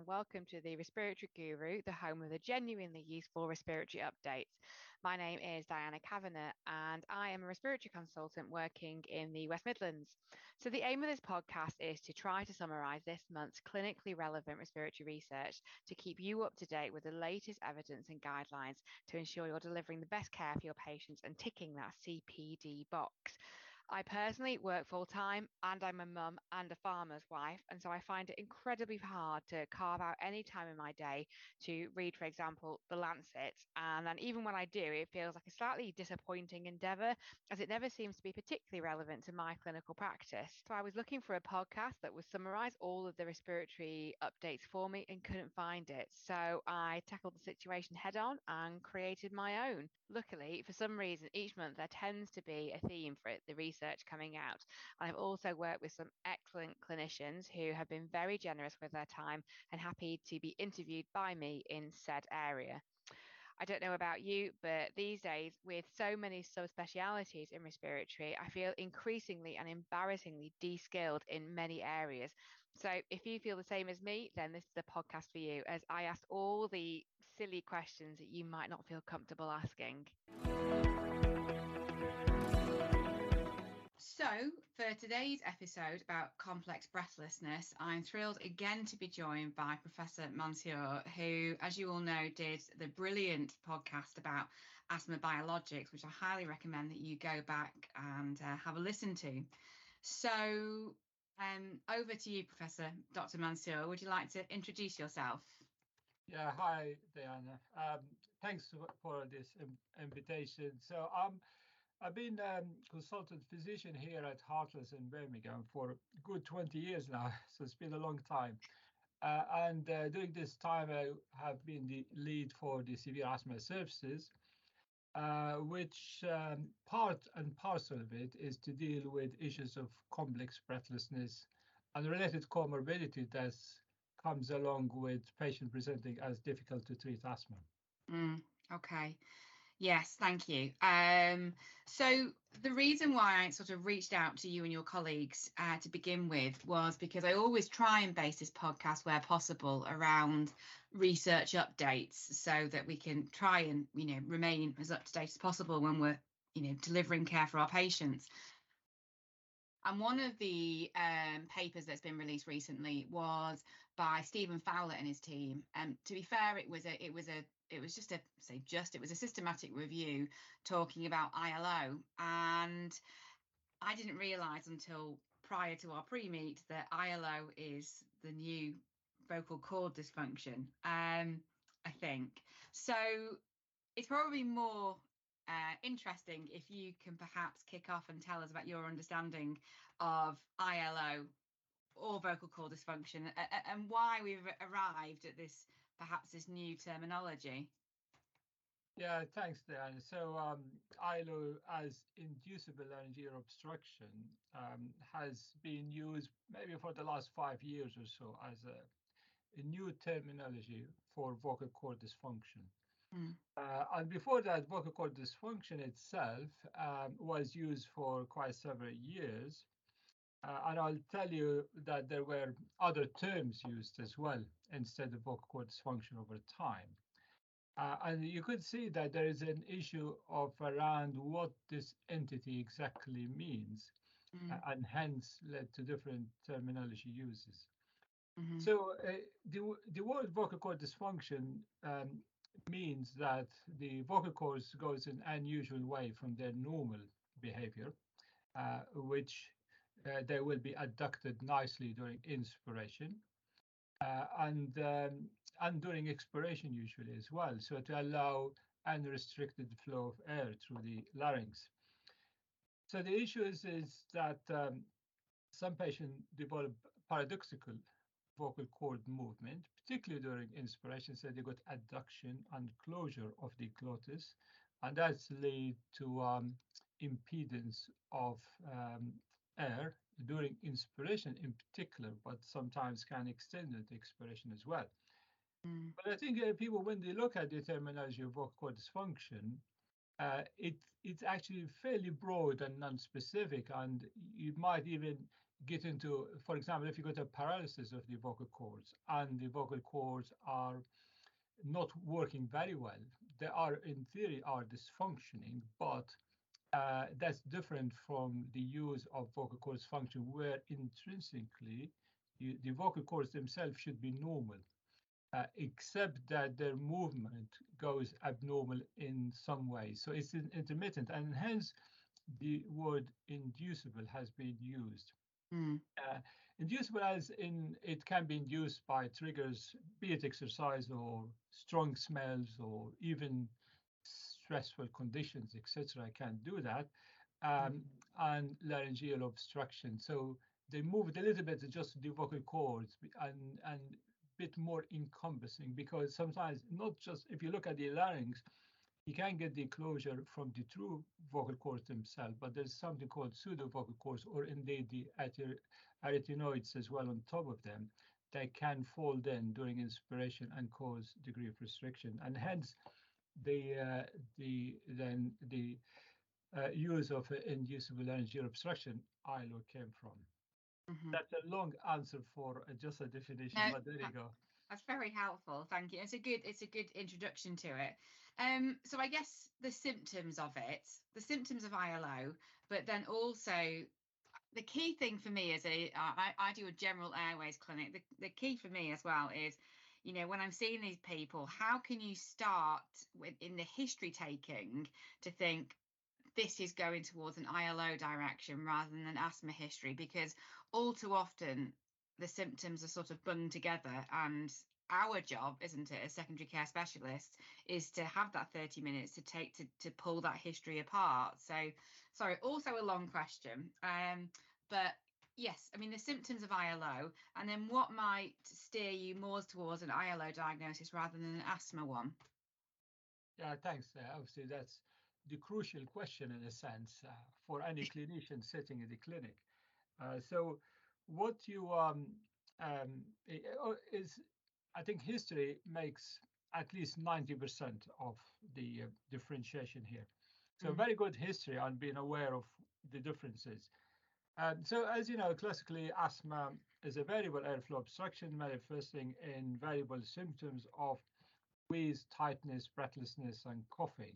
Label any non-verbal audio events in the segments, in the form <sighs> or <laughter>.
and welcome to the Respiratory Guru, the home of the genuinely useful respiratory updates. My name is Diana Kavanagh, and I am a respiratory consultant working in the West Midlands. So, the aim of this podcast is to try to summarise this month's clinically relevant respiratory research to keep you up to date with the latest evidence and guidelines to ensure you're delivering the best care for your patients and ticking that CPD box. I personally work full time and I'm a mum and a farmer's wife. And so I find it incredibly hard to carve out any time in my day to read, for example, The Lancet. And then even when I do, it feels like a slightly disappointing endeavour as it never seems to be particularly relevant to my clinical practice. So I was looking for a podcast that would summarise all of the respiratory updates for me and couldn't find it. So I tackled the situation head on and created my own. Luckily, for some reason, each month there tends to be a theme for it, the research research coming out. I've also worked with some excellent clinicians who have been very generous with their time and happy to be interviewed by me in said area. I don't know about you, but these days, with so many subspecialities in respiratory, I feel increasingly and embarrassingly de skilled in many areas. So, if you feel the same as me, then this is the podcast for you, as I asked all the silly questions that you might not feel comfortable asking. So, for today's episode about complex breathlessness, I'm thrilled again to be joined by Professor Mansoor, who, as you all know, did the brilliant podcast about asthma biologics, which I highly recommend that you go back and uh, have a listen to. So, um, over to you, Professor Dr. Mansoor. Would you like to introduce yourself? Yeah, hi, Diana. Um, thanks for this invitation. So, um, I've been um, consultant physician here at Heartlands in Birmingham for a good 20 years now, <laughs> so it's been a long time. Uh, and uh, during this time, I have been the lead for the severe asthma services, uh, which um, part and parcel of it is to deal with issues of complex breathlessness and related comorbidity that comes along with patient presenting as difficult to treat asthma. Mm, okay. Yes, thank you. Um, so the reason why I sort of reached out to you and your colleagues uh, to begin with was because I always try and base this podcast where possible around research updates so that we can try and you know remain as up to date as possible when we're you know delivering care for our patients. And one of the um, papers that's been released recently was by Stephen Fowler and his team. And um, to be fair, it was a it was a it was just a say just it was a systematic review talking about ILO and I didn't realize until prior to our pre-meet that ILO is the new vocal cord dysfunction um I think. So it's probably more uh, interesting if you can perhaps kick off and tell us about your understanding of ILO or vocal cord dysfunction and why we've arrived at this perhaps this new terminology. Yeah, thanks, Dan. So um, ILO as inducible laryngeal obstruction um, has been used maybe for the last five years or so as a, a new terminology for vocal cord dysfunction. Mm. Uh, and before that, vocal cord dysfunction itself um, was used for quite several years. Uh, and I'll tell you that there were other terms used as well instead of vocal cord dysfunction over time. Uh, and you could see that there is an issue of around what this entity exactly means, mm-hmm. uh, and hence led to different terminology uses. Mm-hmm. So uh, the, the word vocal cord dysfunction um, means that the vocal cords goes in an unusual way from their normal behavior, uh, which uh, they will be adducted nicely during inspiration uh, and um, and during expiration usually as well, so to allow unrestricted flow of air through the larynx. So the issue is, is that um, some patients develop paradoxical vocal cord movement, particularly during inspiration, so they got adduction and closure of the glottis, and that's lead to um, impedance of um, air during inspiration in particular, but sometimes can extend into expiration as well. Mm. But I think uh, people, when they look at the terminology of vocal cord dysfunction, uh, it, it's actually fairly broad and non-specific, and you might even get into, for example, if you got a paralysis of the vocal cords and the vocal cords are not working very well, they are in theory are dysfunctioning, but uh, that's different from the use of vocal cords function where intrinsically you, the vocal cords themselves should be normal. Uh, except that their movement goes abnormal in some way. So it's intermittent, and hence the word inducible has been used. Mm. Uh, inducible as in it can be induced by triggers, be it exercise or strong smells or even stressful conditions, etc. I can't do that, um, mm. and laryngeal obstruction. So they moved a little bit just the vocal cords and and bit more encompassing because sometimes not just if you look at the larynx you can get the closure from the true vocal cords themselves, but there's something called pseudo vocal cords, or indeed the arytenoids as well on top of them, that can fold in during inspiration and cause degree of restriction, and hence the uh, the then the uh, use of uh, inducible laryngeal obstruction ILO came from. Mm-hmm. That's a long answer for uh, just a definition, no, but there you go. That's very helpful. Thank you. It's a good it's a good introduction to it. Um, so I guess the symptoms of it, the symptoms of ILO, but then also the key thing for me is a I, I do a general airways clinic. The, the key for me as well is, you know, when I'm seeing these people, how can you start with in the history taking to think this is going towards an ILO direction rather than an asthma history? Because all too often the symptoms are sort of bunged together and our job isn't it as secondary care specialists is to have that 30 minutes to take to, to pull that history apart. So sorry also a long question um but yes i mean the symptoms of ilo and then what might steer you more towards an ilo diagnosis rather than an asthma one yeah thanks uh, obviously that's the crucial question in a sense uh, for any clinician sitting in the clinic uh, so what you um, um, uh, is I think history makes at least 90% of the uh, differentiation here. So mm-hmm. very good history on being aware of the differences. Um, so as you know, classically asthma is a variable airflow obstruction manifesting in variable symptoms of wheeze, tightness, breathlessness, and coughing.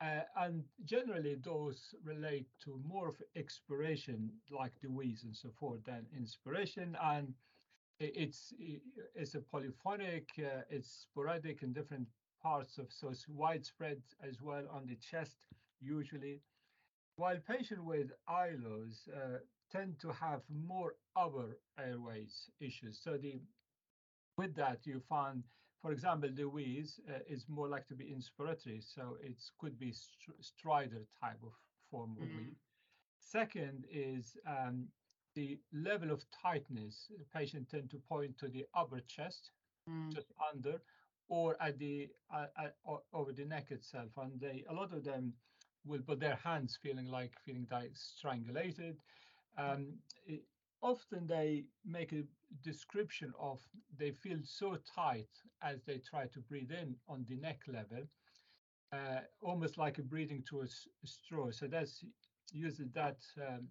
Uh, and generally those relate to more of expiration like the wheeze and so forth than inspiration and it's it's a polyphonic, uh, it's sporadic in different parts of, so it's widespread as well on the chest usually. While patients with ILOs uh, tend to have more upper airways issues. So the with that you find, for example, the wheeze uh, is more likely to be inspiratory, so it could be stridor type of form of mm. wheeze. Second is um, the level of tightness, Patients tend to point to the upper chest, mm. just under, or at the uh, at, over the neck itself, and they a lot of them will put their hands feeling like feeling like strangulated. Um, it, often they make a description of they feel so tight as they try to breathe in on the neck level, uh, almost like a breathing through a, straw. So that's uses that um,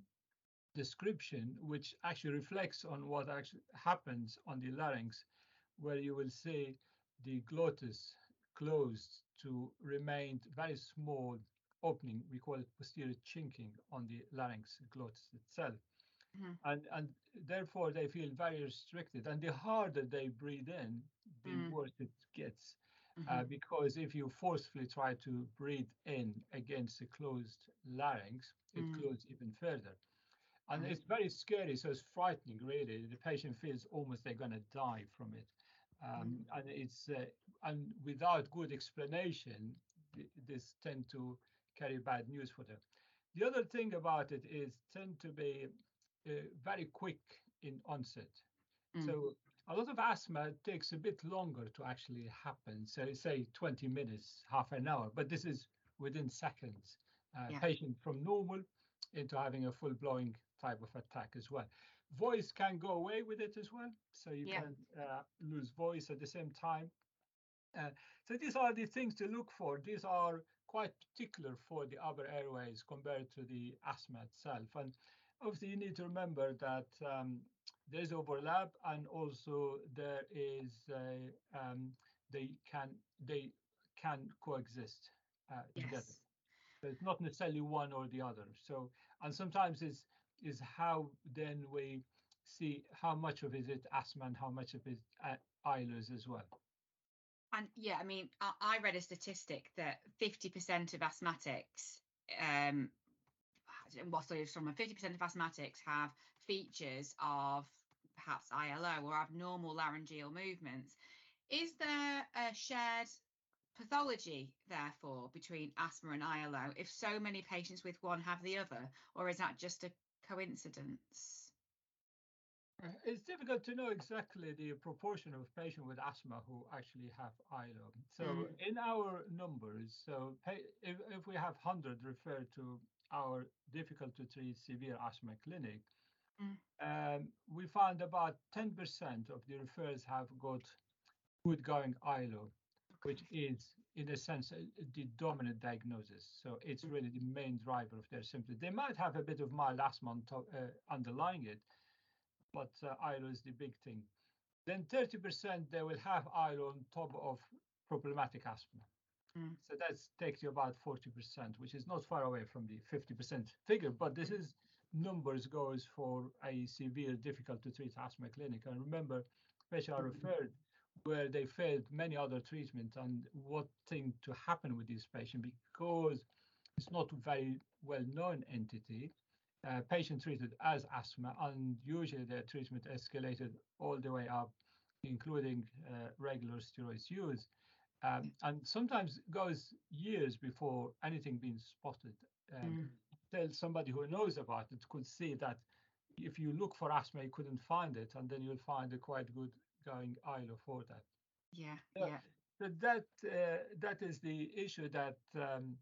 description, which actually reflects on what actually happens on the larynx, where you will see the glottis closed to remain very small opening. We call it posterior chinking on the larynx glottis itself. Mm-hmm. And, and therefore they feel very restricted. And the harder they breathe in, the mm. worse it gets. Uh, mm-hmm. Uh, because if you forcefully try to breathe in against a closed larynx, it mm. closes even further and mm-hmm. it's very scary. So it's frightening, really. The patient feels almost they're going to die from it, um, mm-hmm. and it's uh, and without good explanation, this tend to carry bad news for them. The other thing about it is tend to be uh, very quick in onset. Mm-hmm. So a lot of asthma takes a bit longer to actually happen. So say 20 minutes, half an hour, but this is within seconds. Uh, yeah. Patient from normal into having a full blowing type of attack as well. Voice can go away with it as well, so you yeah. can uh, lose voice at the same time. Uh, so these are the things to look for. These are quite particular for the upper airways compared to the asthma itself. And obviously you need to remember that um, there's overlap and also there is a, um, they can they can coexist uh, together. Yes. So it's not necessarily one or the other. So and sometimes is is how then we see how much of it is asthma and how much of it uh, Eilers as well. And yeah, I mean, I, I read a statistic that 50% of asthmatics, um, what's well, from 50% of asthmatics have features of perhaps ILO or abnormal laryngeal movements. Is there a shared pathology, therefore, between asthma and ILO if so many patients with one have the other, or is that just a coincidence? Uh, it's difficult to know exactly the proportion of patients with asthma who actually have ILO. So mm. in our numbers, so if, if we have 100 referred to our difficult to treat severe asthma clinic, mm. um, we found about 10% of the referrals have got good going ILO, which is in a sense the dominant diagnosis. So it's mm. really the main driver of their symptoms. They might have a bit of mild asthma uh, underlying it, but uh, ILO is the big thing. Then 30% they will have ILO on top of problematic asthma. Mm. So that takes you about 40%, which is not far away from the 50% figure. But this is numbers goes for a severe, difficult to treat asthma clinic. And remember, patients are referred where they failed many other treatments and what thing to happen with this patient because it's not a very well known entity uh, patient treated as asthma, and usually their treatment escalated all the way up, including uh, regular steroids use. Um, and sometimes goes years before anything being spotted. Um, mm. Tell somebody who knows about it could see that if you look for asthma, you couldn't find it, and then you'll find a quite good going ILO for that. Yeah, so, yeah. So that uh, that is the issue that um,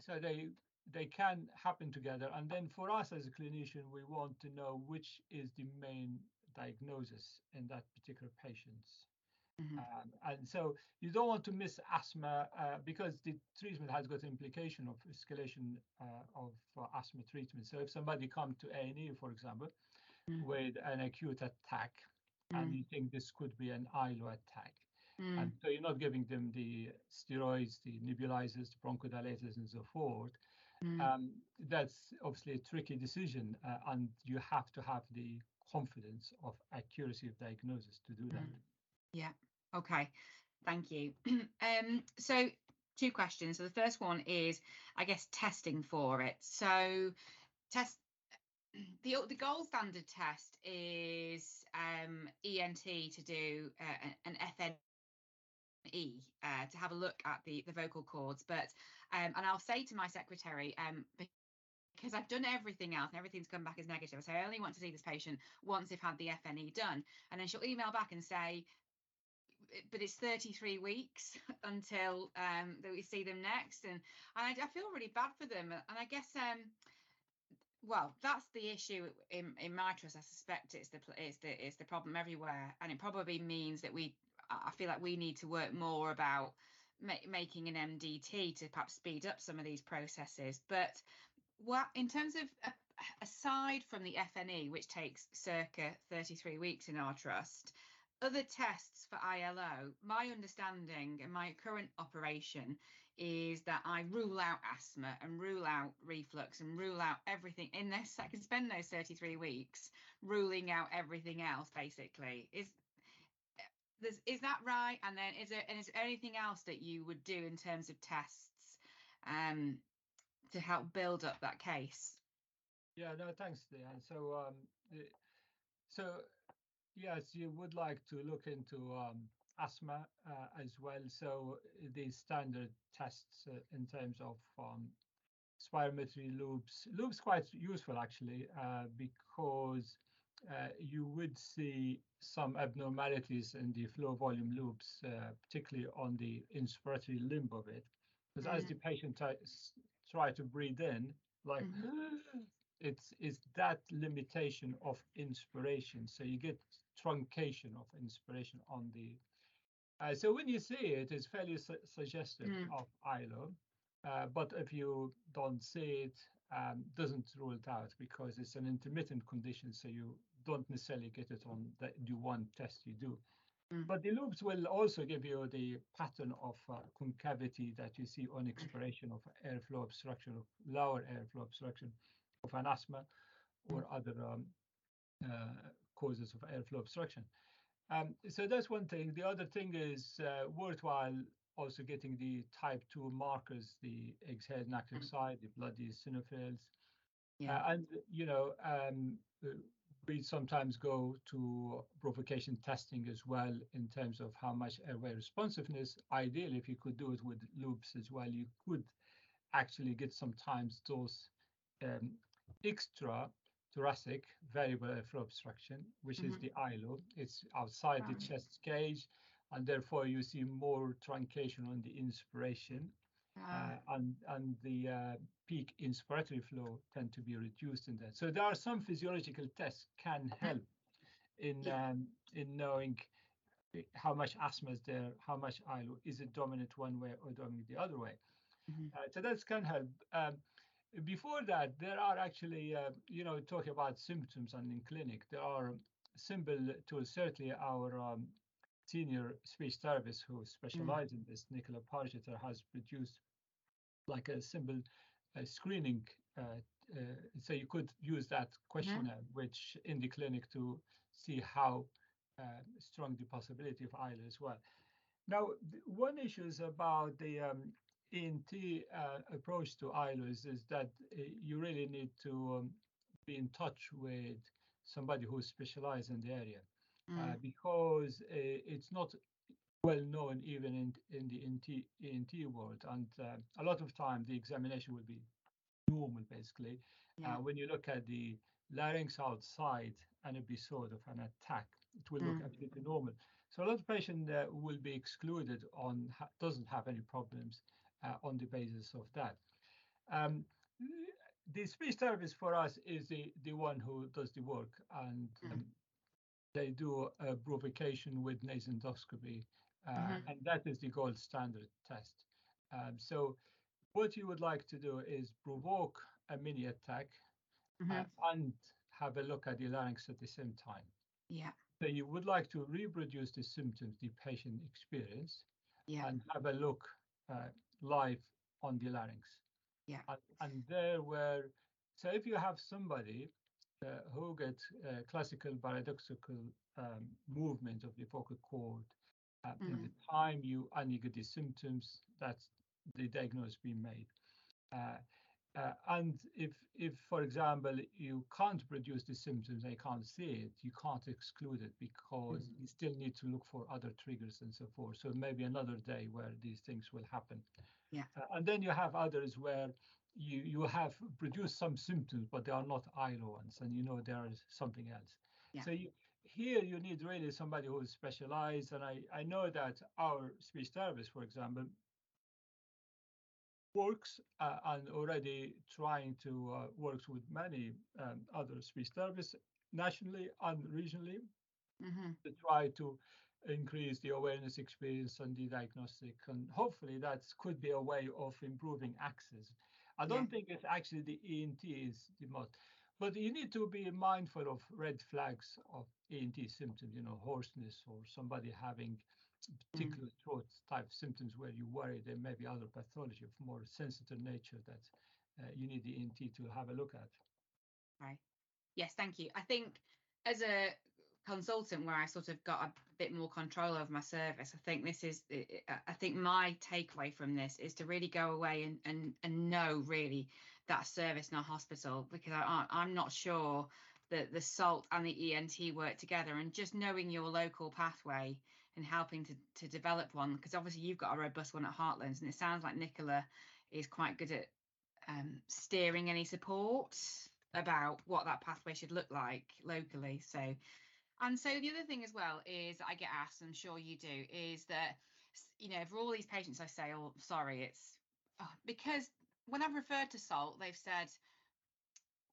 so they they can happen together. And then for us as a clinician, we want to know which is the main diagnosis in that particular patients. Mm-hmm. Um, and so you don't want to miss asthma uh, because the treatment has got implication of escalation uh, of uh, asthma treatment. So if somebody come to A&E, for example, mm-hmm. with an acute attack, mm-hmm. and you think this could be an ILO attack, and so you're not giving them the steroids, the nebulizers, the bronchodilators, and so forth. Mm. Um, that's obviously a tricky decision, uh, and you have to have the confidence of accuracy of diagnosis to do that. Mm. Yeah. Okay. Thank you. <clears throat> um, so two questions. So the first one is, I guess, testing for it. So test <clears throat> the the gold standard test is um, ENT to do uh, an FN E uh, to have a look at the the vocal cords. But um, and I'll say to my secretary, um, because I've done everything else and everything's come back as negative. So I only want to see this patient once they've had the FNE done. And then she'll email back and say, but it's 33 weeks <laughs> until um, that we see them next. And, I, I, feel really bad for them. And I guess, um, well, that's the issue in, in my trust. I suspect it's the, it's the, it's the problem everywhere. And it probably means that we I feel like we need to work more about ma- making an MDT to perhaps speed up some of these processes. But what in terms of uh, aside from the FNE, which takes circa 33 weeks in our trust, other tests for ILO, my understanding and my current operation is that I rule out asthma and rule out reflux and rule out everything in this. I can spend those 33 weeks ruling out everything else basically. Is there's, is that right? And then is there and is there anything else that you would do in terms of tests um, to help build up that case? Yeah, no, thanks, Dan. So, um, so yes, you would like to look into um, asthma uh, as well. So these standard tests uh, in terms of um, spirometry loops, loops quite useful actually uh, because uh, you would see some abnormalities in the flow volume loops, uh, particularly on the inspiratory limb of it. Because mm-hmm. as the patient tries, try to breathe in, like mm-hmm. it's it's that limitation of inspiration. So you get truncation of inspiration on the. Uh, so when you see it, it's fairly su- suggestive mm. of ILO. Uh, but if you don't see it um, doesn't rule it out because it's an intermittent condition, so you don't necessarily get it on the, the one test you do. Mm. But the loops will also give you the pattern of uh, concavity that you see on expiration of airflow obstruction, of lower airflow obstruction of an asthma or other um, uh, causes of airflow obstruction. Um, so that's one thing. The other thing is uh, worthwhile also getting the type 2 markers, the exhaled nitric oxide, the blood eosinophils. Yeah. Uh, and, you know, um, we sometimes go to provocation testing as well in terms of how much airway responsiveness. Ideally, if you could do it with loops as well, you could actually get sometimes those um, extra thoracic variable airflow obstruction, which is Mhm. the ILO. It's outside the chest cage, and therefore you see more truncation on the inspiration, Ah, uh, and and the uh, peak inspiratory flow tend to be reduced in that. So there are some physiological tests can help <clears throat> in Yeah. um, in knowing uh, how much asthma is there, how much ILO is it dominant one way or dominant the other way. Mhm. Uh, so that's can help. Um, before that, there are actually, uh, you know, talking about symptoms and in clinic, there are simple tools. Certainly, our um, senior speech therapist who specializes in this, Nicola Pargeter, has produced like a simple uh, screening. Uh, uh, so you could use that questionnaire, which in the clinic to see how uh, strong the possibility of ILO as well. Now, one issue is about the um, ENT uh, approach to ILOs is that uh, you really need to um, be in touch with somebody who specializes in the area uh, mm, because uh, it's not well known even in, in the ENT, ENT world. And uh, a lot of time the examination will be normal, basically. yeah. Uh, when you look at the larynx outside an episode of an attack, it will look Mm. absolutely normal. So a lot of patients uh, will be excluded on ha- doesn't have any problems uh, on the basis of that. Um, the speech therapist for us is the, the one who does the work and Mm. um, they do a provocation with nasendoscopy uh, Mhm. and that is the gold standard test. Um, so what you would like to do is provoke a mini attack uh, Mhm. and have a look at the larynx at the same time. Yeah. So you would like to reproduce the symptoms the patient experienced Yeah. and have a look uh, live on the larynx. Yeah. And, and there were, so if you have somebody uh, who gets uh, classical paradoxical um, movement of the vocal cord uh, in the time you get the symptoms, that's the diagnosis being made. Uh, uh, and if, if, for example, you can't produce the symptoms and you can't see it, you can't exclude it because Mhm. you still need to look for other triggers and so forth. So maybe another day where these things will happen. Yeah. Uh, and then you have others where you you have produced some symptoms, but they are not ILO ones, and you know there is something else. Yeah. So you, here you need really somebody who is specialized, and I I know that our speech therapist, for example, works uh, and already trying to uh, works with many um, other speech therapists nationally and regionally Mhm. to try to increase the awareness experience and the diagnostic and hopefully that could be a way of improving access i don't Yeah. think it's actually the ent is the most but you need to be mindful of red flags of ent symptoms you know hoarseness or somebody having particular throat type symptoms where you worry there may be other pathology of more sensitive nature that uh, you need the ent to have a look at Right. Yes, thank you. I think as a consultant where I sort of got a bit more control over my service, I think this is I think my takeaway from this is to really go away and and, and know really that service in a hospital because I I- I'm not sure that the SALT and the ENT work together and just knowing your local pathway and helping to, to develop one because obviously you've got a robust one at Heartlands and it sounds like Nicola is quite good at um, steering any support about what that pathway should look like locally. So, and so the other thing as well is I get asked, I'm sure you do, is that you know for all these patients I say, oh sorry, it's oh, because when I've referred to SALT, they've said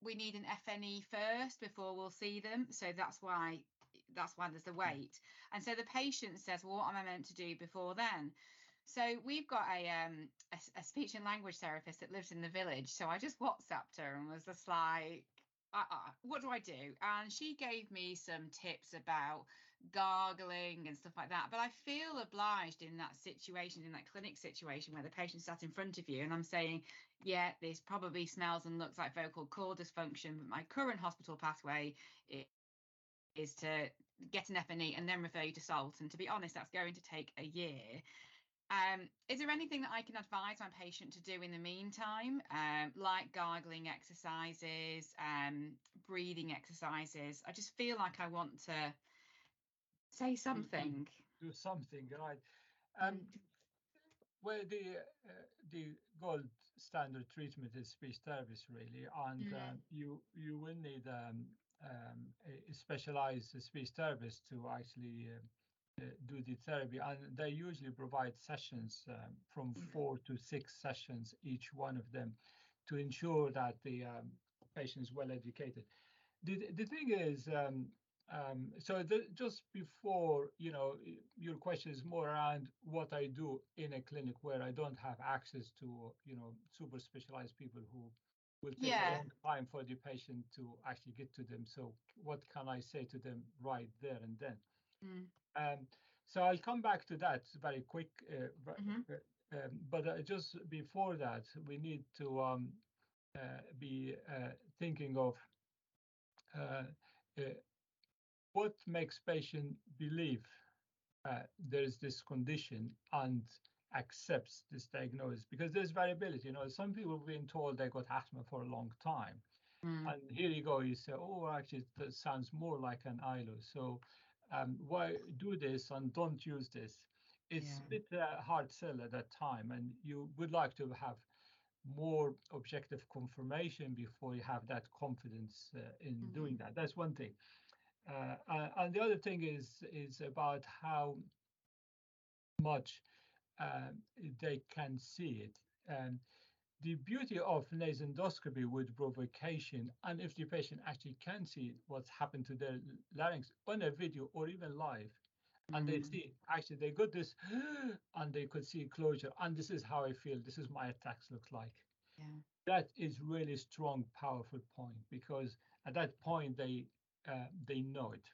we need an FNE first before we'll see them. So that's why that's why there's the wait. And so the patient says, well, what am I meant to do before then? So we've got a, um, a a speech and language therapist that lives in the village. So I just WhatsApped her and was just like, uh, uh, what do I do? And she gave me some tips about gargling and stuff like that. But I feel obliged in that situation, in that clinic situation where the patient sat in front of you, and I'm saying, yeah, this probably smells and looks like vocal cord dysfunction, but my current hospital pathway is to get an FNE and then refer you to SALT. And to be honest, that's going to take a year. Um, is there anything that I can advise my patient to do in the meantime, um, like gargling exercises, um, breathing exercises? I just feel like I want to say something. Do something, right? Um, Mm. well, the uh, the gold standard treatment is speech therapist, really, and Mm. uh, you you will need um, um, a specialized speech therapist to actually uh, uh, do the therapy, and they usually provide sessions um, from Mm. four to six sessions each one of them to ensure that the um, patient is well educated. The the thing is. Um, so the, just before, you know, your question is more around what I do in a clinic where I don't have access to, you know, super specialized people who will take Yeah. a long time for the patient to actually get to them. So what can I say to them right there and then? Mm. Um, so I'll come back to that very quick. Uh, Mhm. uh, um, but uh, just before that, we need to um, uh, be uh, thinking of uh, uh, what makes patient believe uh, there is this condition and accepts this diagnosis because there's variability. You know, some people have been told they got asthma for a long time, Mm. and here you go, you say, oh, actually, that sounds more like an ILO. So um, why do this and don't use this? It's Yeah. a bit uh, hard sell at that time, and you would like to have more objective confirmation before you have that confidence uh, in doing that. That's one thing. Uh, uh, and the other thing is is about how much um, they can see it. And the beauty of nasendoscopy with provocation, and if the patient actually can see what's happened to their larynx on a video or even live, and they Mm. see actually they got this, <gasps> and they could see closure, and this is how I feel. This is my attacks look like. Yeah. That is really strong, powerful point because at that point they uh, they know it,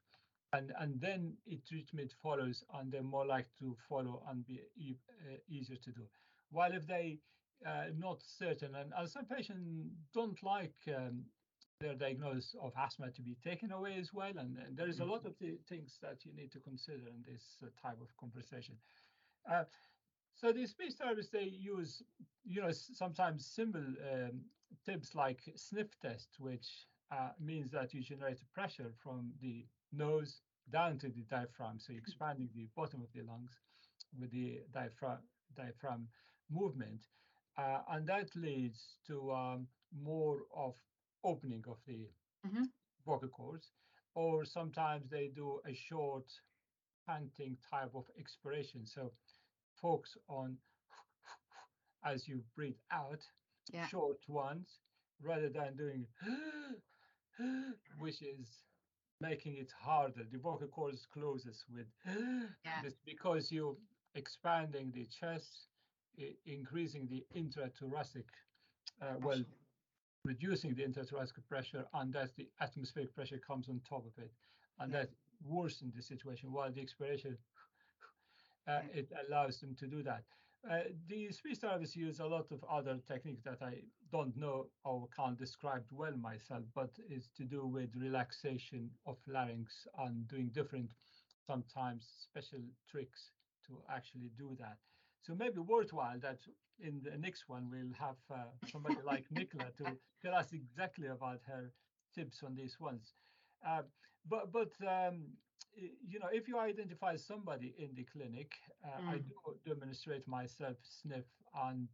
and and then it treatment follows, and they're more likely to follow and be e- uh, easier to do. While if they uh, not certain, and, and some patients don't like um, their diagnosis of asthma to be taken away as well, and, and there is a lot of the things that you need to consider in this uh, type of conversation. Uh, so the speech therapists they use, you know, sometimes simple um, tips like sniff test, which uh, means that you generate pressure from the nose down to the diaphragm, so you're expanding the bottom of the lungs with the diaphragm diaphragm movement, uh, and that leads to um, more of opening of the Mhm. vocal cords, or sometimes they do a short panting type of expiration. So focus on as you breathe out, Yeah. short ones, rather than doing <gasps> <laughs> <gasps> which is making it harder. The vocal cords closes with <gasps> this because you're expanding the chest, increasing the intrathoracic, uh, well, reducing the intrathoracic pressure, and that the atmospheric pressure comes on top of it, and Yeah. that worsens the situation. While the expiration, <sighs> uh, Yeah. it allows them to do that. Uh, the speech therapists use a lot of other techniques that I don't know or can't describe well myself, but it's to do with relaxation of larynx and doing different, sometimes special tricks to actually do that. So maybe worthwhile that in the next one we'll have uh, somebody <laughs> like Nicola to tell us exactly about her tips on these ones. Uh, but but um, you know, if you identify somebody in the clinic, uh, I Mm. do demonstrate myself sniff and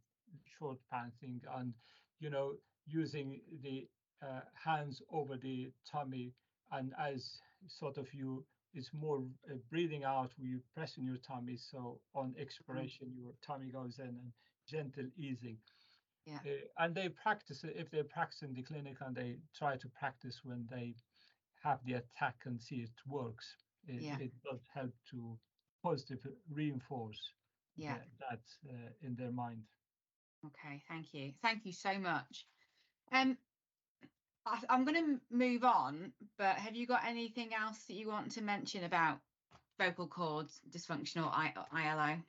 short panting and you know using the uh, hands over the tummy. And as sort of you it's more uh, breathing out you press in your tummy. So on expiration your tummy goes in and gentle easing. Yeah. Uh, and they practice it if they practice in the clinic and they try to practice when they have the attack and see it works it, Yeah. it does help to positive reinforce Yeah. that uh, in their mind. Okay, thank you. Thank you so much. Um, I, I'm going to move on, but have you got anything else that you want to mention about vocal cords dysfunctional I, ILO?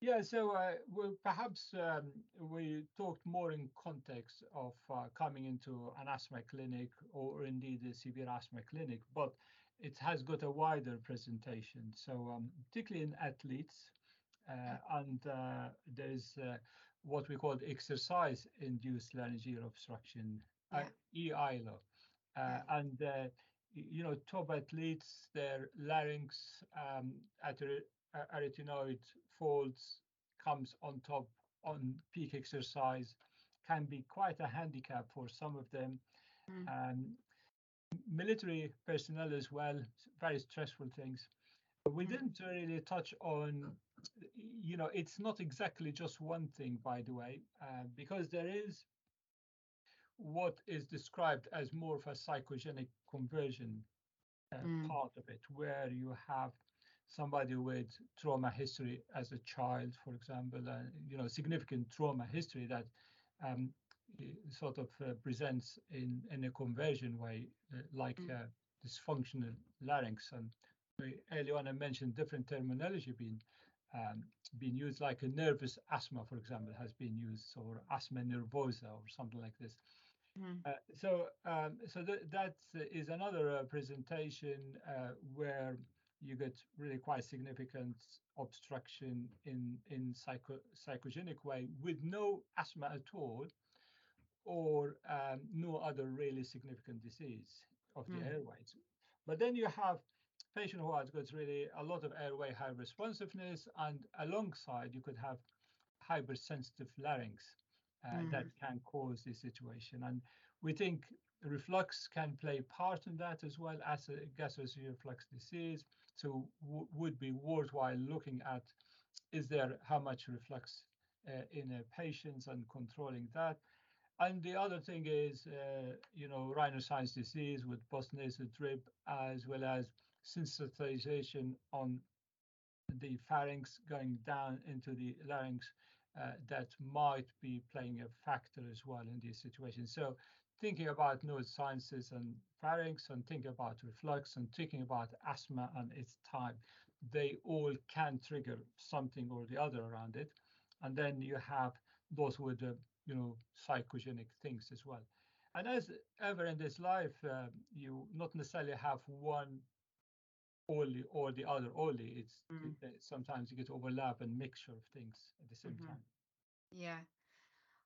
Yeah, so uh, well, perhaps um, we talked more in context of uh, coming into an asthma clinic or indeed a severe asthma clinic, but it has got a wider presentation. So um, particularly in athletes, uh, and uh, there's uh, what we call exercise-induced laryngeal obstruction, uh, EILO, uh, and uh, you know top athletes, their larynx um, arytenoid folds comes on top on peak exercise, can be quite a handicap for some of them. Mm. Um, military personnel as well, very stressful things. We mm. didn't really touch on you know, it's not exactly just one thing, by the way, uh, because there is what is described as more of a psychogenic conversion uh, mm. part of it, where you have somebody with trauma history as a child, for example, uh, you know, significant trauma history that um, sort of uh, presents in, in a conversion way, uh, like mm. Uh, dysfunctional larynx. And earlier on, I mentioned different terminology being um, being used like a nervous asthma, for example, has been used, or asthma nervosa, or something like this. Mm. Uh, so, um, so th that is another uh, presentation uh, where you get really quite significant obstruction in in psycho psychogenic way with no asthma at all, or um, no other really significant disease of the mm. airways. But then you have patient who has got really a lot of airway high responsiveness, and alongside you could have hypersensitive larynx uh, mm. that can cause this situation. And we think reflux can play part in that as well as a gastroesophageal reflux disease. So would be worthwhile looking at is there how much reflux uh, in a patients and controlling that. And the other thing is, uh, you know, rhinosinusitis disease with postnasal drip, as well as sensitization on the pharynx going down into the larynx uh, that might be playing a factor as well in these situations. So thinking about nose neurosciences and pharynx and thinking about reflux and thinking about asthma and its type, they all can trigger something or the other around it. And then you have those with the, you know, psychogenic things as well. And as ever in this life, uh, you not necessarily have one only or the other only. It's mm. sometimes you get overlap and mixture of things at the same mm-hmm. time. Yeah.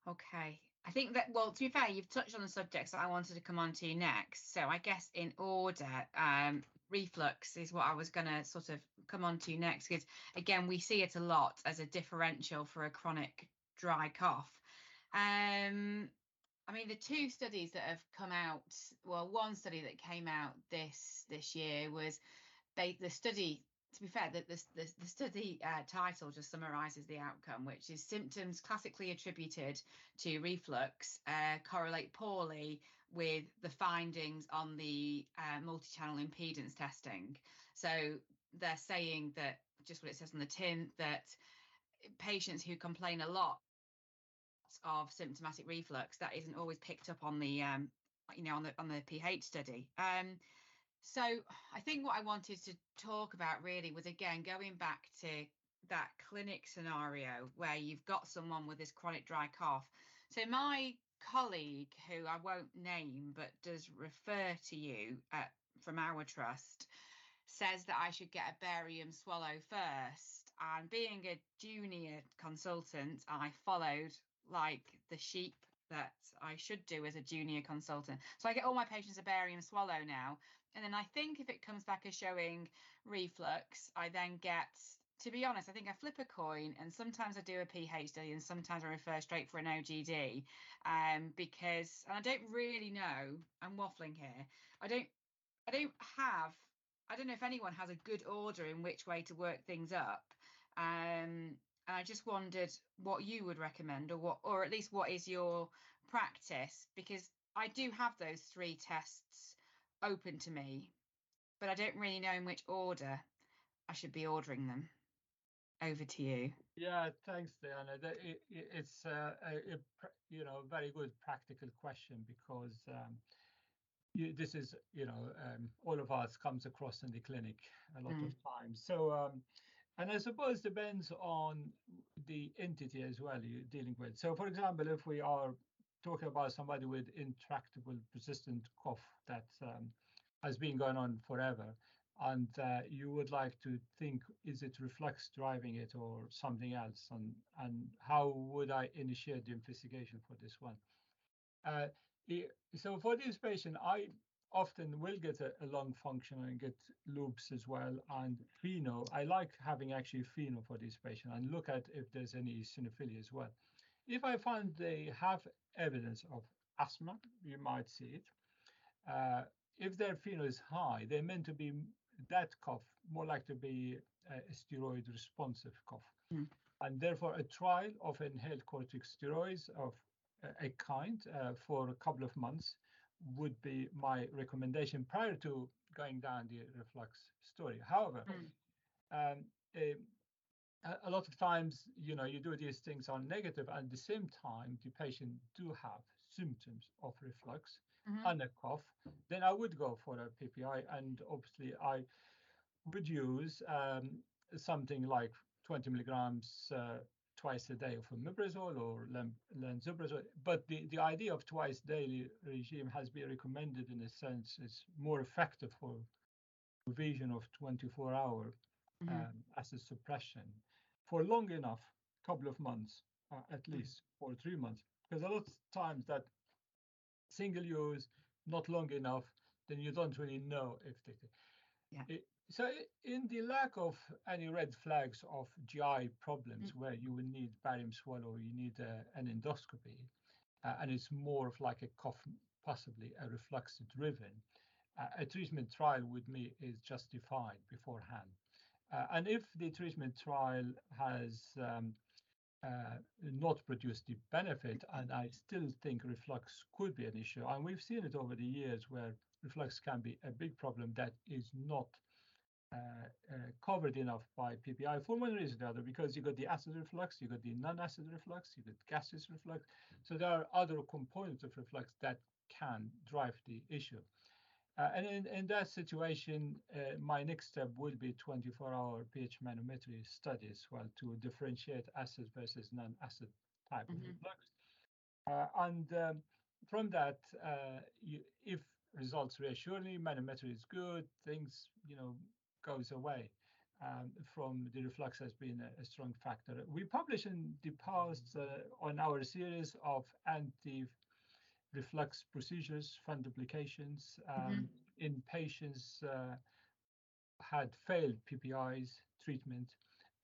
Okay. I think that well, to be fair, you've touched on the subjects that I wanted to come on to next. So I guess in order, um, reflux is what I was going to sort of come on to next because again, we see it a lot as a differential for a chronic dry cough. Um, I mean, the two studies that have come out, well, one study that came out this this year was they the study to be fair, the, the, the study uh, title just summarizes the outcome, which is symptoms classically attributed to reflux uh, correlate poorly with the findings on the uh, multi channel impedance testing. So they're saying that, just what it says on the tin, that patients who complain a lot of symptomatic reflux, that isn't always picked up on the, um, you know, on the on the pH study. Um, so I think what I wanted to talk about really was again going back to that clinic scenario where you've got someone with this chronic dry cough. So my colleague, who I won't name but does refer to you at, from our trust, says that I should get a barium swallow first. And being a junior consultant, I followed like the sheep that I should do as a junior consultant. So I get all my patients a barium swallow now. And then I think if it comes back as showing reflux, I then get, to be honest, I think I flip a coin and sometimes I do a pH study and sometimes I refer straight for an OGD um, because, and I don't really know, I'm waffling here. I don't, I don't have, I don't know if anyone has a good order in which way to work things up. Um, and I just wondered what you would recommend, or what, or at least what is your practice? Because I do have those three tests open to me, but I don't really know in which order I should be ordering them. over to you. Yeah, thanks, Diana. It, it, it's uh, a, a, you know very good practical question because um, you, this is you know um, all of us comes across in the clinic a lot mm. of times. So um, and I suppose it depends on the entity as well you're dealing with. So, for example, if we are talking about somebody with intractable persistent cough that um, has been going on forever, and uh, you would like to think, is it reflux driving it or something else? And, and how would I initiate the investigation for this one? Uh, so for this patient, I often will get a, a, lung function and get loops as well. And FeNO, I like having actually FeNO for this patient and look at if there's any eosinophilia as well. If I find they have evidence of asthma, you might see it. Uh, if their FeNO is high, they're meant to be that cough more likely to be a steroid responsive cough. Mm. And therefore, a trial of inhaled corticosteroids of a kind uh, for a couple of months would be my recommendation prior to going down the reflux story. However, mm. um, a, a, lot of times, you know, you do these things on negative, and at the same time, the patient do have symptoms of reflux mm-hmm. and a cough, then I would go for a PPI, and obviously I would use um, something like 20 milligrams uh, twice a day of omeprazole or lansoprazole. But the, the idea of twice daily regime has been recommended in a sense it's more effective for vision of 24 hour mm-hmm. um, as a suppression for long enough, couple of months uh, at mm. least, mm-hmm. or three months. Because a lot of times that single use, not long enough, then you don't really know if they. Yeah. It, so in the lack of any red flags of GI problems mm. where you will need barium swallow, you need uh, an endoscopy, uh, and it's more of like a cough, possibly a reflux driven, uh, a treatment trial with me is justified beforehand. Uh, and if the treatment trial has um, uh, not produced the benefit, and I still think reflux could be an issue, and we've seen it over the years where reflux can be a big problem that is not covered enough by PPI for one reason or the other, because you got the acid reflux, you got the non-acid reflux, you got gaseous reflux. So there are other components of reflux that can drive the issue. Uh, and in, in, that situation, uh, my next step would be 24-hour pH manometry studies, well, to differentiate acid versus non-acid type mm-hmm. of reflux. Uh, and um, from that, uh, you, if results reassure me, manometry is good, things, you know, goes away um, from the reflux has been a, a, strong factor. We published in the past uh, on our series of anti-reflux procedures, fundoplications um, mm-hmm. in patients uh, had failed PPIs treatment,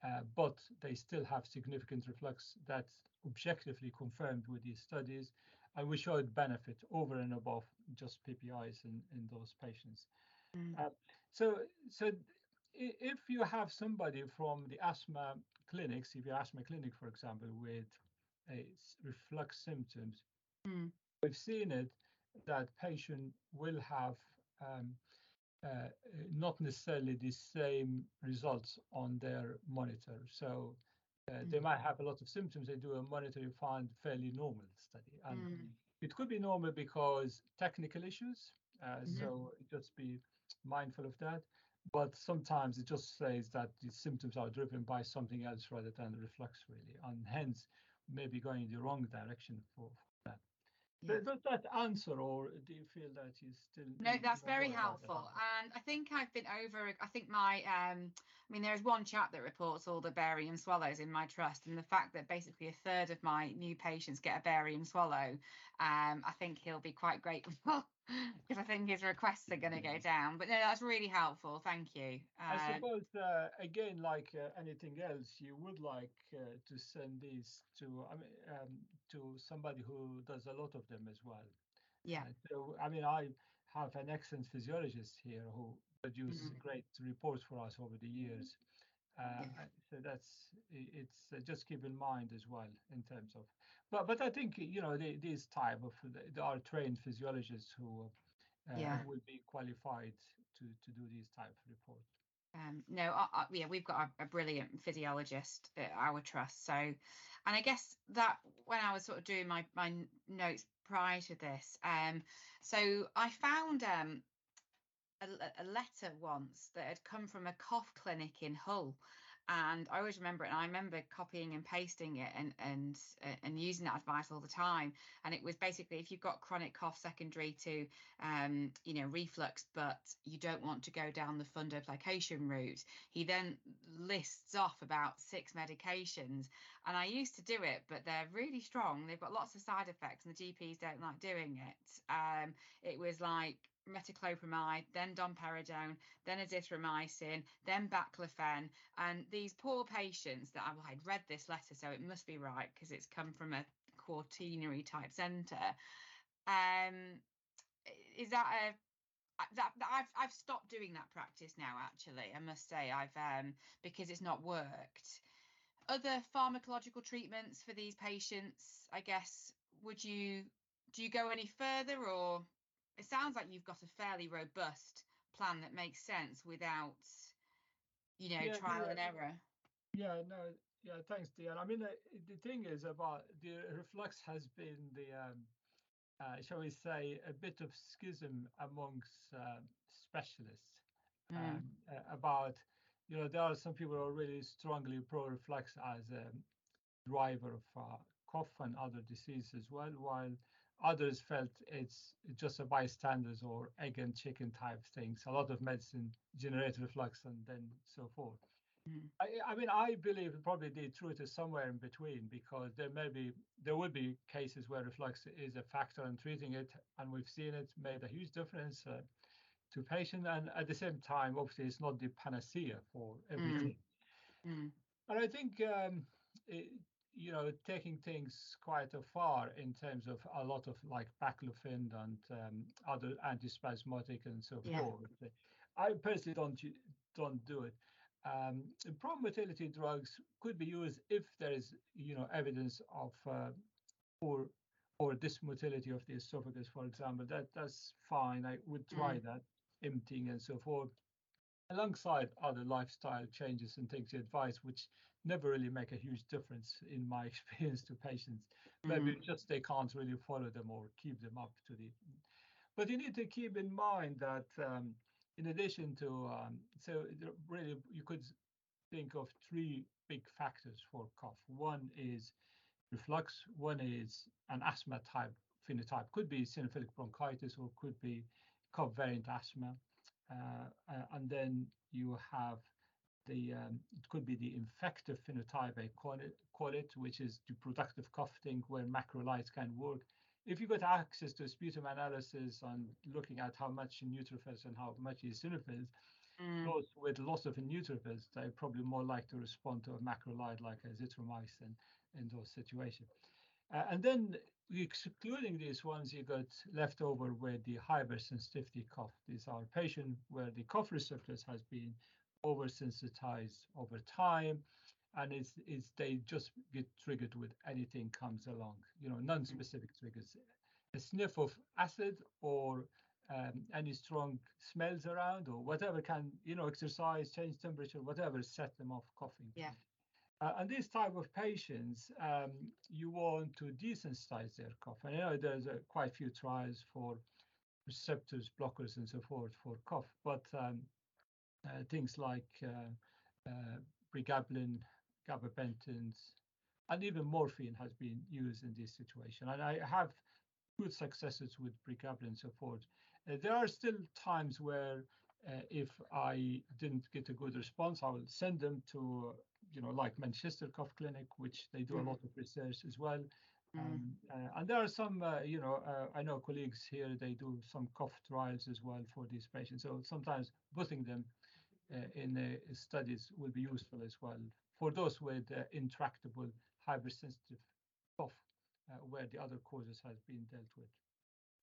uh, but they still have significant reflux that's objectively confirmed with these studies. And we showed benefit over and above just PPIs in, in those patients. Mm. Uh, so, so if you have somebody from the asthma clinic, severe asthma clinic, for example, with a reflux symptoms, mm. we've seen it that patient will have um, uh, not necessarily the same results on their monitor. So uh, mm. they might have a lot of symptoms. They do a monitor, you find fairly normal study. And mm. it could be normal because technical issues. Uh, mm-hmm. So just be mindful of that. But sometimes it just says that the symptoms are driven by something else rather than reflux, really, and hence maybe going in the wrong direction for, for that. Yeah. Does that answer, or do you feel that you still? No, that's very helpful. And I think I've been over. I think my, um, I mean, there's one chap that reports all the barium swallows in my trust, and the fact that basically a third of my new patients get a barium swallow, um, I think he'll be quite grateful because I think his requests are going to go down. But no, that's really helpful. Thank you. Uh, I suppose uh, again, like uh, anything else, you would like uh, to send these to I mean um, to somebody who does a lot of them as well. Yeah. Uh, so I mean, I have an excellent physiologist here who produced mm-hmm. great reports for us over the years. Uh, so that's it's uh, just keep in mind as well in terms of but but i think you know the, these type of there are trained physiologists who uh, yeah. will be qualified to to do these type of reports Um, no, I, I, yeah, we've got a, a, brilliant physiologist at our trust. So, and I guess that when I was sort of doing my my notes prior to this, um, so I found um a, a letter once that had come from a cough clinic in Hull, and I always remember it. And I remember copying and pasting it and and uh, and using that advice all the time. And it was basically if you've got chronic cough secondary to um, you know reflux, but you don't want to go down the fundoplication route, he then lists off about six medications. And I used to do it, but they're really strong. They've got lots of side effects, and the GPs don't like doing it. Um, it was like metoclopramide, then domperidone, then azithromycin, then baclofen. And these poor patients that I, I'd read this letter, so it must be right because it's come from a quaternary type centre. Um, is that a that, that, I've I've stopped doing that practice now. Actually, I must say I've um because it's not worked. Other pharmacological treatments for these patients, I guess. Would you do you go any further or? It sounds like you've got a fairly robust plan that makes sense without you know yeah, trial yeah. and error yeah no yeah thanks Diane. i mean uh, the thing is about the reflux has been the um, uh, shall we say a bit of schism amongst uh, specialists mm. um, uh, about you know there are some people who are really strongly pro reflux as a driver of uh, cough and other diseases as well while Others felt it's just a bystanders or egg and chicken type things. A lot of medicine generate reflux and then so forth. Mm. I, I, mean, I believe probably the truth is somewhere in between because there may be there would be cases where reflux is a factor in treating it, and we've seen it made a huge difference uh, to patient. And at the same time, obviously, it's not the panacea for everything. Mm. Mm. And I think um, it, you know, taking things quite a far in terms of a lot of like baclofen and um, other antispasmodic and so yeah. forth. I personally don't don't do it. Um, motility drugs could be used if there is, you know, evidence of uh, or or dysmotility of the esophagus, for example. That that's fine. I would try mm. that emptying and so forth alongside other lifestyle changes and things you advise, which never really make a huge difference in my <laughs> experience to patients. Maybe mm-hmm. just they can't really follow them or keep them up to the. But you need to keep in mind that um, in addition to, um, so really you could think of three big factors for cough. One is reflux, one is an asthma type phenotype, could be eosinophilic bronchitis or could be cough variant asthma. Uh, and then you have the um, it could be the infective phenotype, I call it, call it, which is the productive coughing where macrolides can work. If you got access to sputum analysis on looking at how much neutrophils and how much eosinophils, mm. those with loss of neutrophils, they're probably more likely to respond to a macrolide like azithromycin in those situations. Uh, and then excluding these ones, you got left over where the hypersensitivity cough. These are patients where the cough receptors has been oversensitized over time, and it's, it's they just get triggered with anything comes along. You know, non-specific triggers, a sniff of acid or um, any strong smells around or whatever can you know exercise, change temperature, whatever set them off coughing. Yeah. Uh, and this type of patients, um, you want to desensitize their cough. And I know there's uh, quite a few trials for receptors, blockers, and so forth for cough, but um, uh, things like uh, uh, pregabalin, gabapentins, and even morphine has been used in this situation. And I have good successes with pregabalin and so forth. Uh, there are still times where if I didn't get a good response, I will send them to, you know, like Manchester Cough Clinic, which they do mm. a lot of research as well. Mm. Um, uh, and there are some, uh, you know, uh, I know colleagues here, they do some cough trials as well for these patients. So sometimes putting them uh, in uh, studies will be useful as well for those with intractable hypersensitive cough, where the other causes has been dealt with.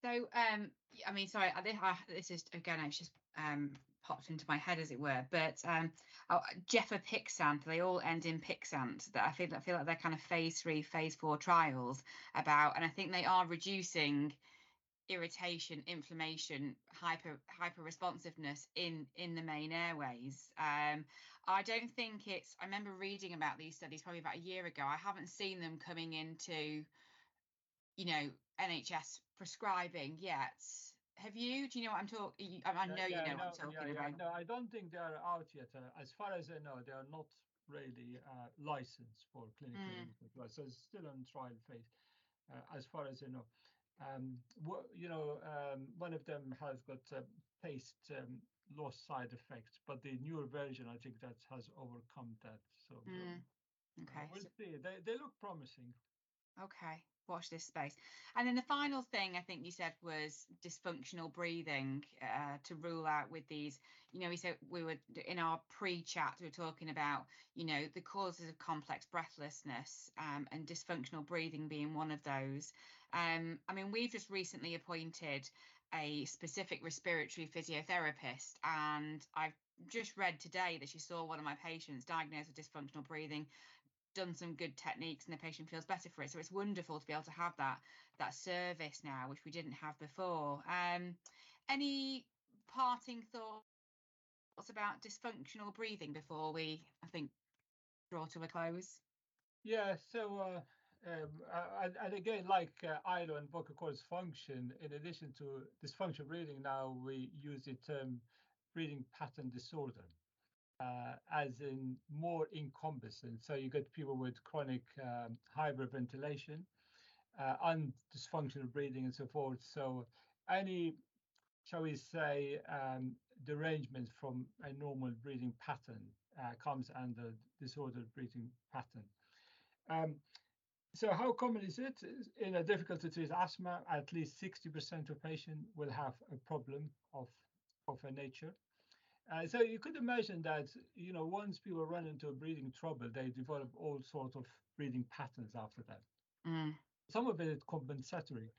So, um, I mean, sorry, I, this is again, it's just um, popped into my head as it were. But um, oh, gefapixant, they all end in pixant. That I feel, I feel like they're kind of phase three, phase four trials about, and I think they are reducing irritation, inflammation, hyper hyper responsiveness in in the main airways. Um, I don't think it's. I remember reading about these studies probably about a year ago. I haven't seen them coming into, you know, NHS prescribing yet. Have you? Do you know what I'm talking? I, I know yeah, you know no, what I'm talking yeah, about. No, I don't think they are out yet. Uh, as far as I know, they are not really uh, licensed for clinical Mm. use as well. So it's still on trial phase, uh, as far as I know. Um, what, you know, um, one of them has got uh, taste um, loss side effects, but the newer version, I think that has overcome that. So Mm, uh, Okay. we'll see. They, they look promising. Okay, watch this space. And then the final thing I think you said was dysfunctional breathing uh, to rule out with these. You know, we said we were in our pre-chat, we were talking about, you know, the causes of complex breathlessness um, and dysfunctional breathing being one of those. Um, I mean, we've just recently appointed a specific respiratory physiotherapist, and I've just read today that she saw one of my patients diagnosed with dysfunctional breathing done some good techniques and the patient feels better for it. So it's wonderful to be able to have that that service now which we didn't have before. Um any parting thoughts about dysfunctional breathing before we i think draw to a close? Yeah, so uh, um, and, and again, like uh, ILO and vocal cord dysfunction, in addition to dysfunctional breathing, now we use the term breathing pattern disorder, uh, as in more encompassing. So you get people with chronic um, hyperventilation uh, and dysfunctional breathing and so forth. So any, shall we say, um, derangement from a normal breathing pattern uh, comes under disordered breathing pattern. Um, so how common is it? In a difficult to treat asthma, at least 60% of patients will have a problem of, of a nature. Uh, so you could imagine that, you know, once people run into a breathing trouble, they develop all sorts of breathing patterns after that. Mm, Some of it is compensatory.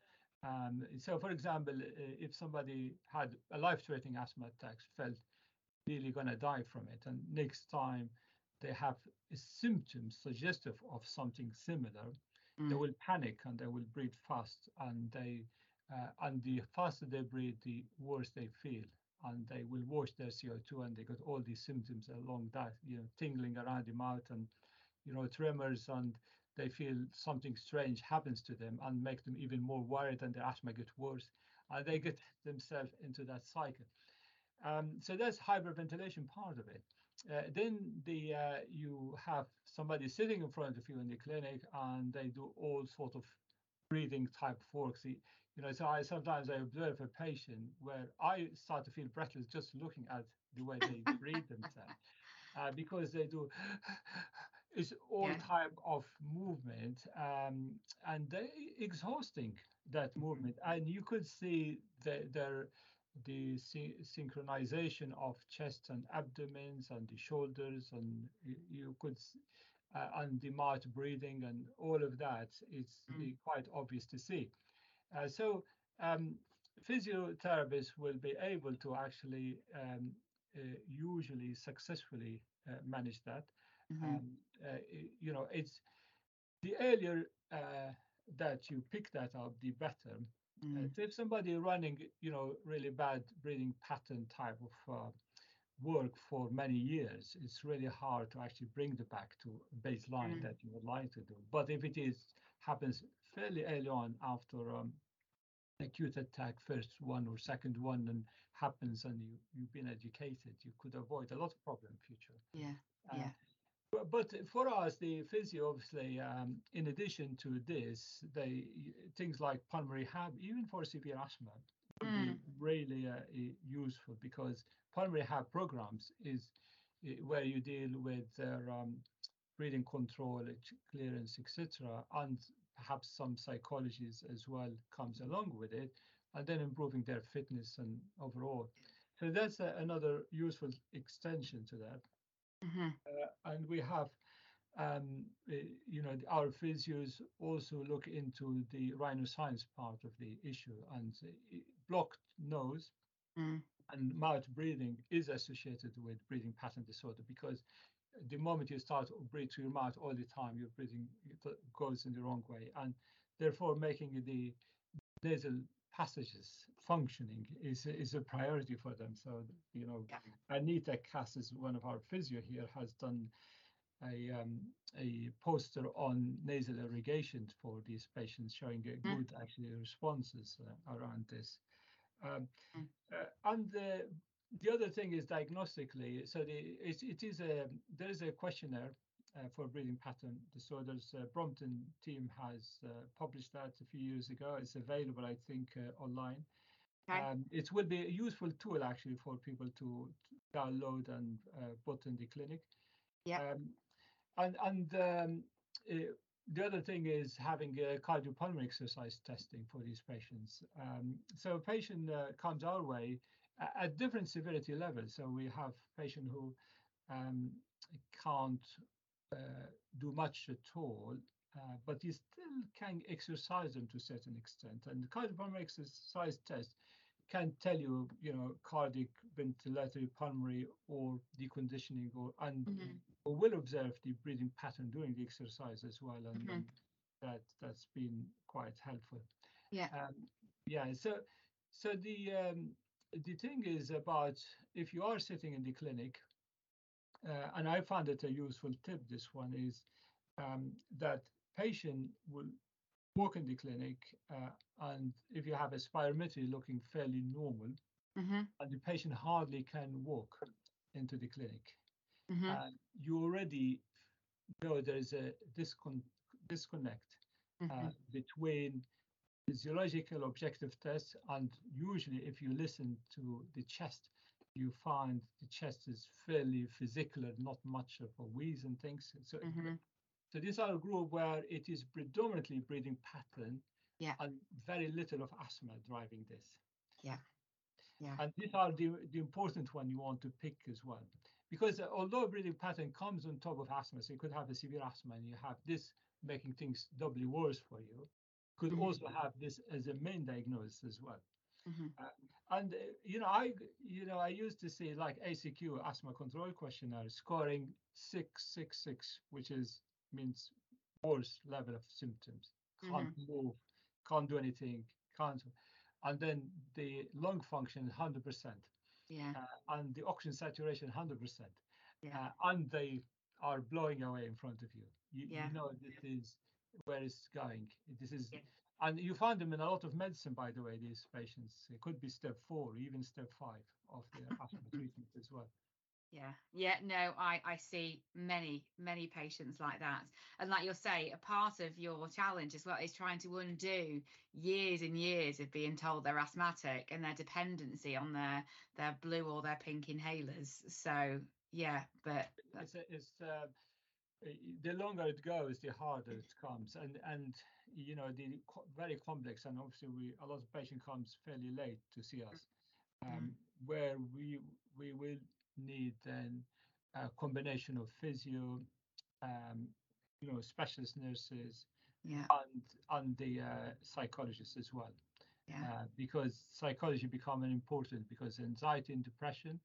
Um, so, for example, if somebody had a life-threatening asthma attack, felt really going to die from it, and next time they have symptoms suggestive of something similar, they mm, will panic and they will breathe fast, and they uh, and the faster they breathe, the worse they feel, and they will wash their CO2, and they got all these symptoms along that, you know, tingling around the mouth and you know tremors, and they feel something strange happens to them and make them even more worried, and their asthma gets worse, and they get themselves into that cycle. Um, so that's hyperventilation part of it. Uh, then the uh, you have somebody sitting in front of you in the clinic and they do all sort of breathing type work. See, you know, so I sometimes I observe a patient where I start to feel breathless just looking at the way they <laughs> breathe themselves. Uh, because they do <sighs> it's all Yeah. type of movement um, and they exhausting that movement and you could see the, their the sy- synchronization of chest and abdomens and the shoulders and you could uh, and the and all of that it's Mm. quite obvious to see. Uh, so um, physiotherapists will be able to actually um, uh, usually successfully uh, manage that. Mhm, um, uh, you know it's the earlier uh, that you pick that up the better. Mm, so if somebody running, you know, really bad breathing pattern type of uh, work for many years, it's really hard to actually bring the back to baseline Mm. that you would like to do. But if it is happens fairly early on after um, acute attack, first one or second one, and happens, and you you've been educated, you could avoid a lot of problem in future. yeah Uh, yeah but, but for us, the physio, obviously, um, in addition to this, they things like pulmonary rehab, even for severe asthma, would Mm. Really uh, useful because pulmonary rehab programs is where you deal with their um, breathing control, clearance, etc., and perhaps some psychologies as well comes along with it, and then improving their fitness and overall. So that's a, another useful extension to that mhm, uh, and we have um, uh, you know our physios also look into the rhinosinus part of the issue and uh, blocked nose mm, and mouth breathing is associated with breathing pattern disorder because the moment you start to breathe through your mouth all the time your breathing goes in the wrong way and therefore making the nasal passages functioning is is a priority for them. So you know, Yeah. Anita Cass is one of our physio here has done a um, a poster on nasal irrigation for these patients, showing a Mm. good actually responses uh, around this. Um, Mm. uh, and the the other thing is diagnostically. So the it, it is a there is a questionnaire uh, for breathing pattern disorders. Uh, Brompton team has uh, published that a few years ago. It's available, I think, uh, online. Okay. Um, it will be a useful tool actually for people to, to download and uh, put in the clinic. Yeah. Um, and and um, uh, the other thing is having a cardiopulmonary exercise testing for these patients. Um, so a patient uh, comes our way a- at different severity levels. So we have patient who um, can't uh, do much at all, uh, but you still can exercise them to a certain extent. And the cardiopulmonary exercise test can tell you, you know, cardiac ventilatory pulmonary or deconditioning or and Mhm. Will observe the breathing pattern during the exercise as well, and, Mhm. and that that's been quite helpful. Yeah. Um, yeah. So, so the um, the thing is about if you are sitting in the clinic, uh, and I found it a useful tip. This one is um, that patient will walk in the clinic, uh, and if you have a spirometry looking fairly normal, Mhm. and the patient hardly can walk into the clinic, Mhm. uh, you already know there is a discon- disconnect uh, Mhm. between physiological objective tests and usually if you listen to the chest you find the chest is fairly physical and not much of a wheeze and things so Mhm. so these are a group where it is predominantly breathing pattern Yeah. and very little of asthma driving this Yeah. Yeah. and these are the, the important one you want to pick as well. Because uh, although breathing pattern comes on top of asthma, so you could have a severe asthma and you have this making things doubly worse for you. Could Mhm. also have this as a main diagnosis as well. Mhm. And uh, you know, I you know I used to see like ACQ asthma control questionnaire scoring six six six, which is means worst level of symptoms. Can't move, can't do anything, can't. And then the lung function 100%, Yeah. uh, and the oxygen saturation 100%, Yeah. uh, and they are blowing away in front of you. You, Yeah. you know this is where it's going. This is, Yeah. and you find them in a lot of medicine, by the way. These patients, it could be step four, even step five of their <laughs> asthma treatment as well. Yeah, yeah, no, I I see many many patients like that, and like you'll say, a part of your challenge as well is trying to undo years and years of being told they're asthmatic and their dependency on their their blue or their pink inhalers. So yeah, but It's, it's uh, the longer it goes, the harder it comes, and and you know the co- very complex, and obviously we a lot of patient comes fairly late to see us, um, where we we will need then a combination of physio, um, you know, specialist nurses, yeah, and and the uh, psychologists as well, yeah, uh, because psychology becoming important because anxiety and depression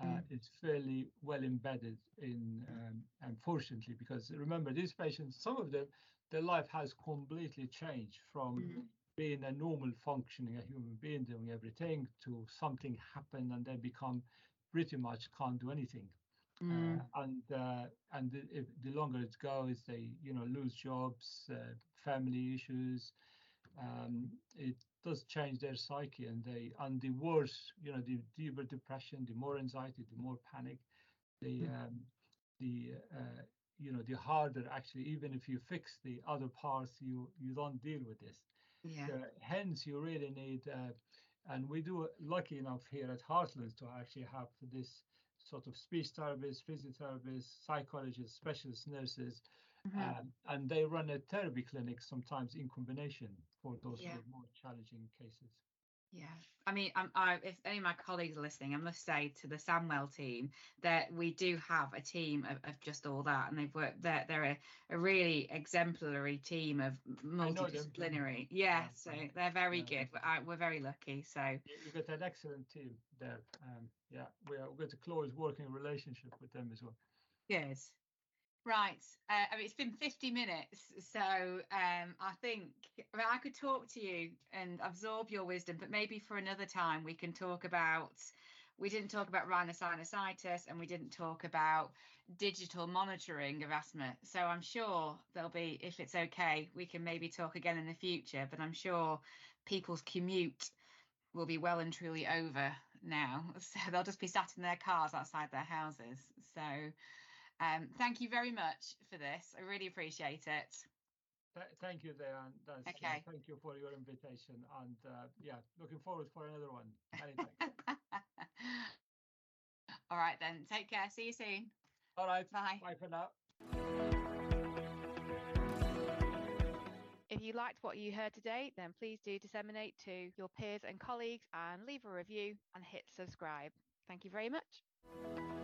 uh, Mm. is fairly well embedded in, um, unfortunately, because remember these patients, some of them, their life has completely changed from Mhm. being a normal functioning a human being doing everything to something happen and they become pretty much can't do anything. Mm, Uh, and uh, and the, if, the longer it goes, they you know lose jobs, uh, family issues. Um, it does change their psyche, and they and the worse you know the deeper depression, the more anxiety, the more panic, the Mm. um, the uh, you know the harder actually even if you fix the other parts, you you don't deal with this. yeah, Uh, hence, you really need, uh, and we do lucky enough here at Heartlands to actually have this sort of speech therapists, physiotherapists, psychologists, specialist nurses, mhm, um, and they run a therapy clinic sometimes in combination for those Yeah. more challenging cases. Yeah. I mean, um, I, if any of my colleagues are listening, I must say to the Sandwell team that we do have a team of, of just all that, and they've worked. They're they're a, a really exemplary team of multidisciplinary. Yeah, so they're very Yeah. good. I, we're very lucky. So you've got an excellent team there. Um, yeah, we are, we've got a close working relationship with them as well. good. Right. Uh, I mean, it's been 50 minutes. So um, I think I, mean, I could talk to you and absorb your wisdom, but maybe for another time we can talk about. We didn't talk about rhinosinusitis and we didn't talk about digital monitoring of asthma. So I'm sure there'll be, if it's okay, we can maybe talk again in the future. But I'm sure people's commute will be well and truly over now. <laughs> So they'll just be sat in their cars outside their houses. So um, thank you very much for this. I really appreciate it. Th thank you, Diane. That's, uh, okay. Uh, thank you for your invitation. And uh, yeah, looking forward for another one. <laughs> All right, then. Take care. See you soon. All right. Bye. Bye for now. If you liked what you heard today, then please do disseminate to your peers and colleagues and leave a review and hit subscribe. Thank you very much.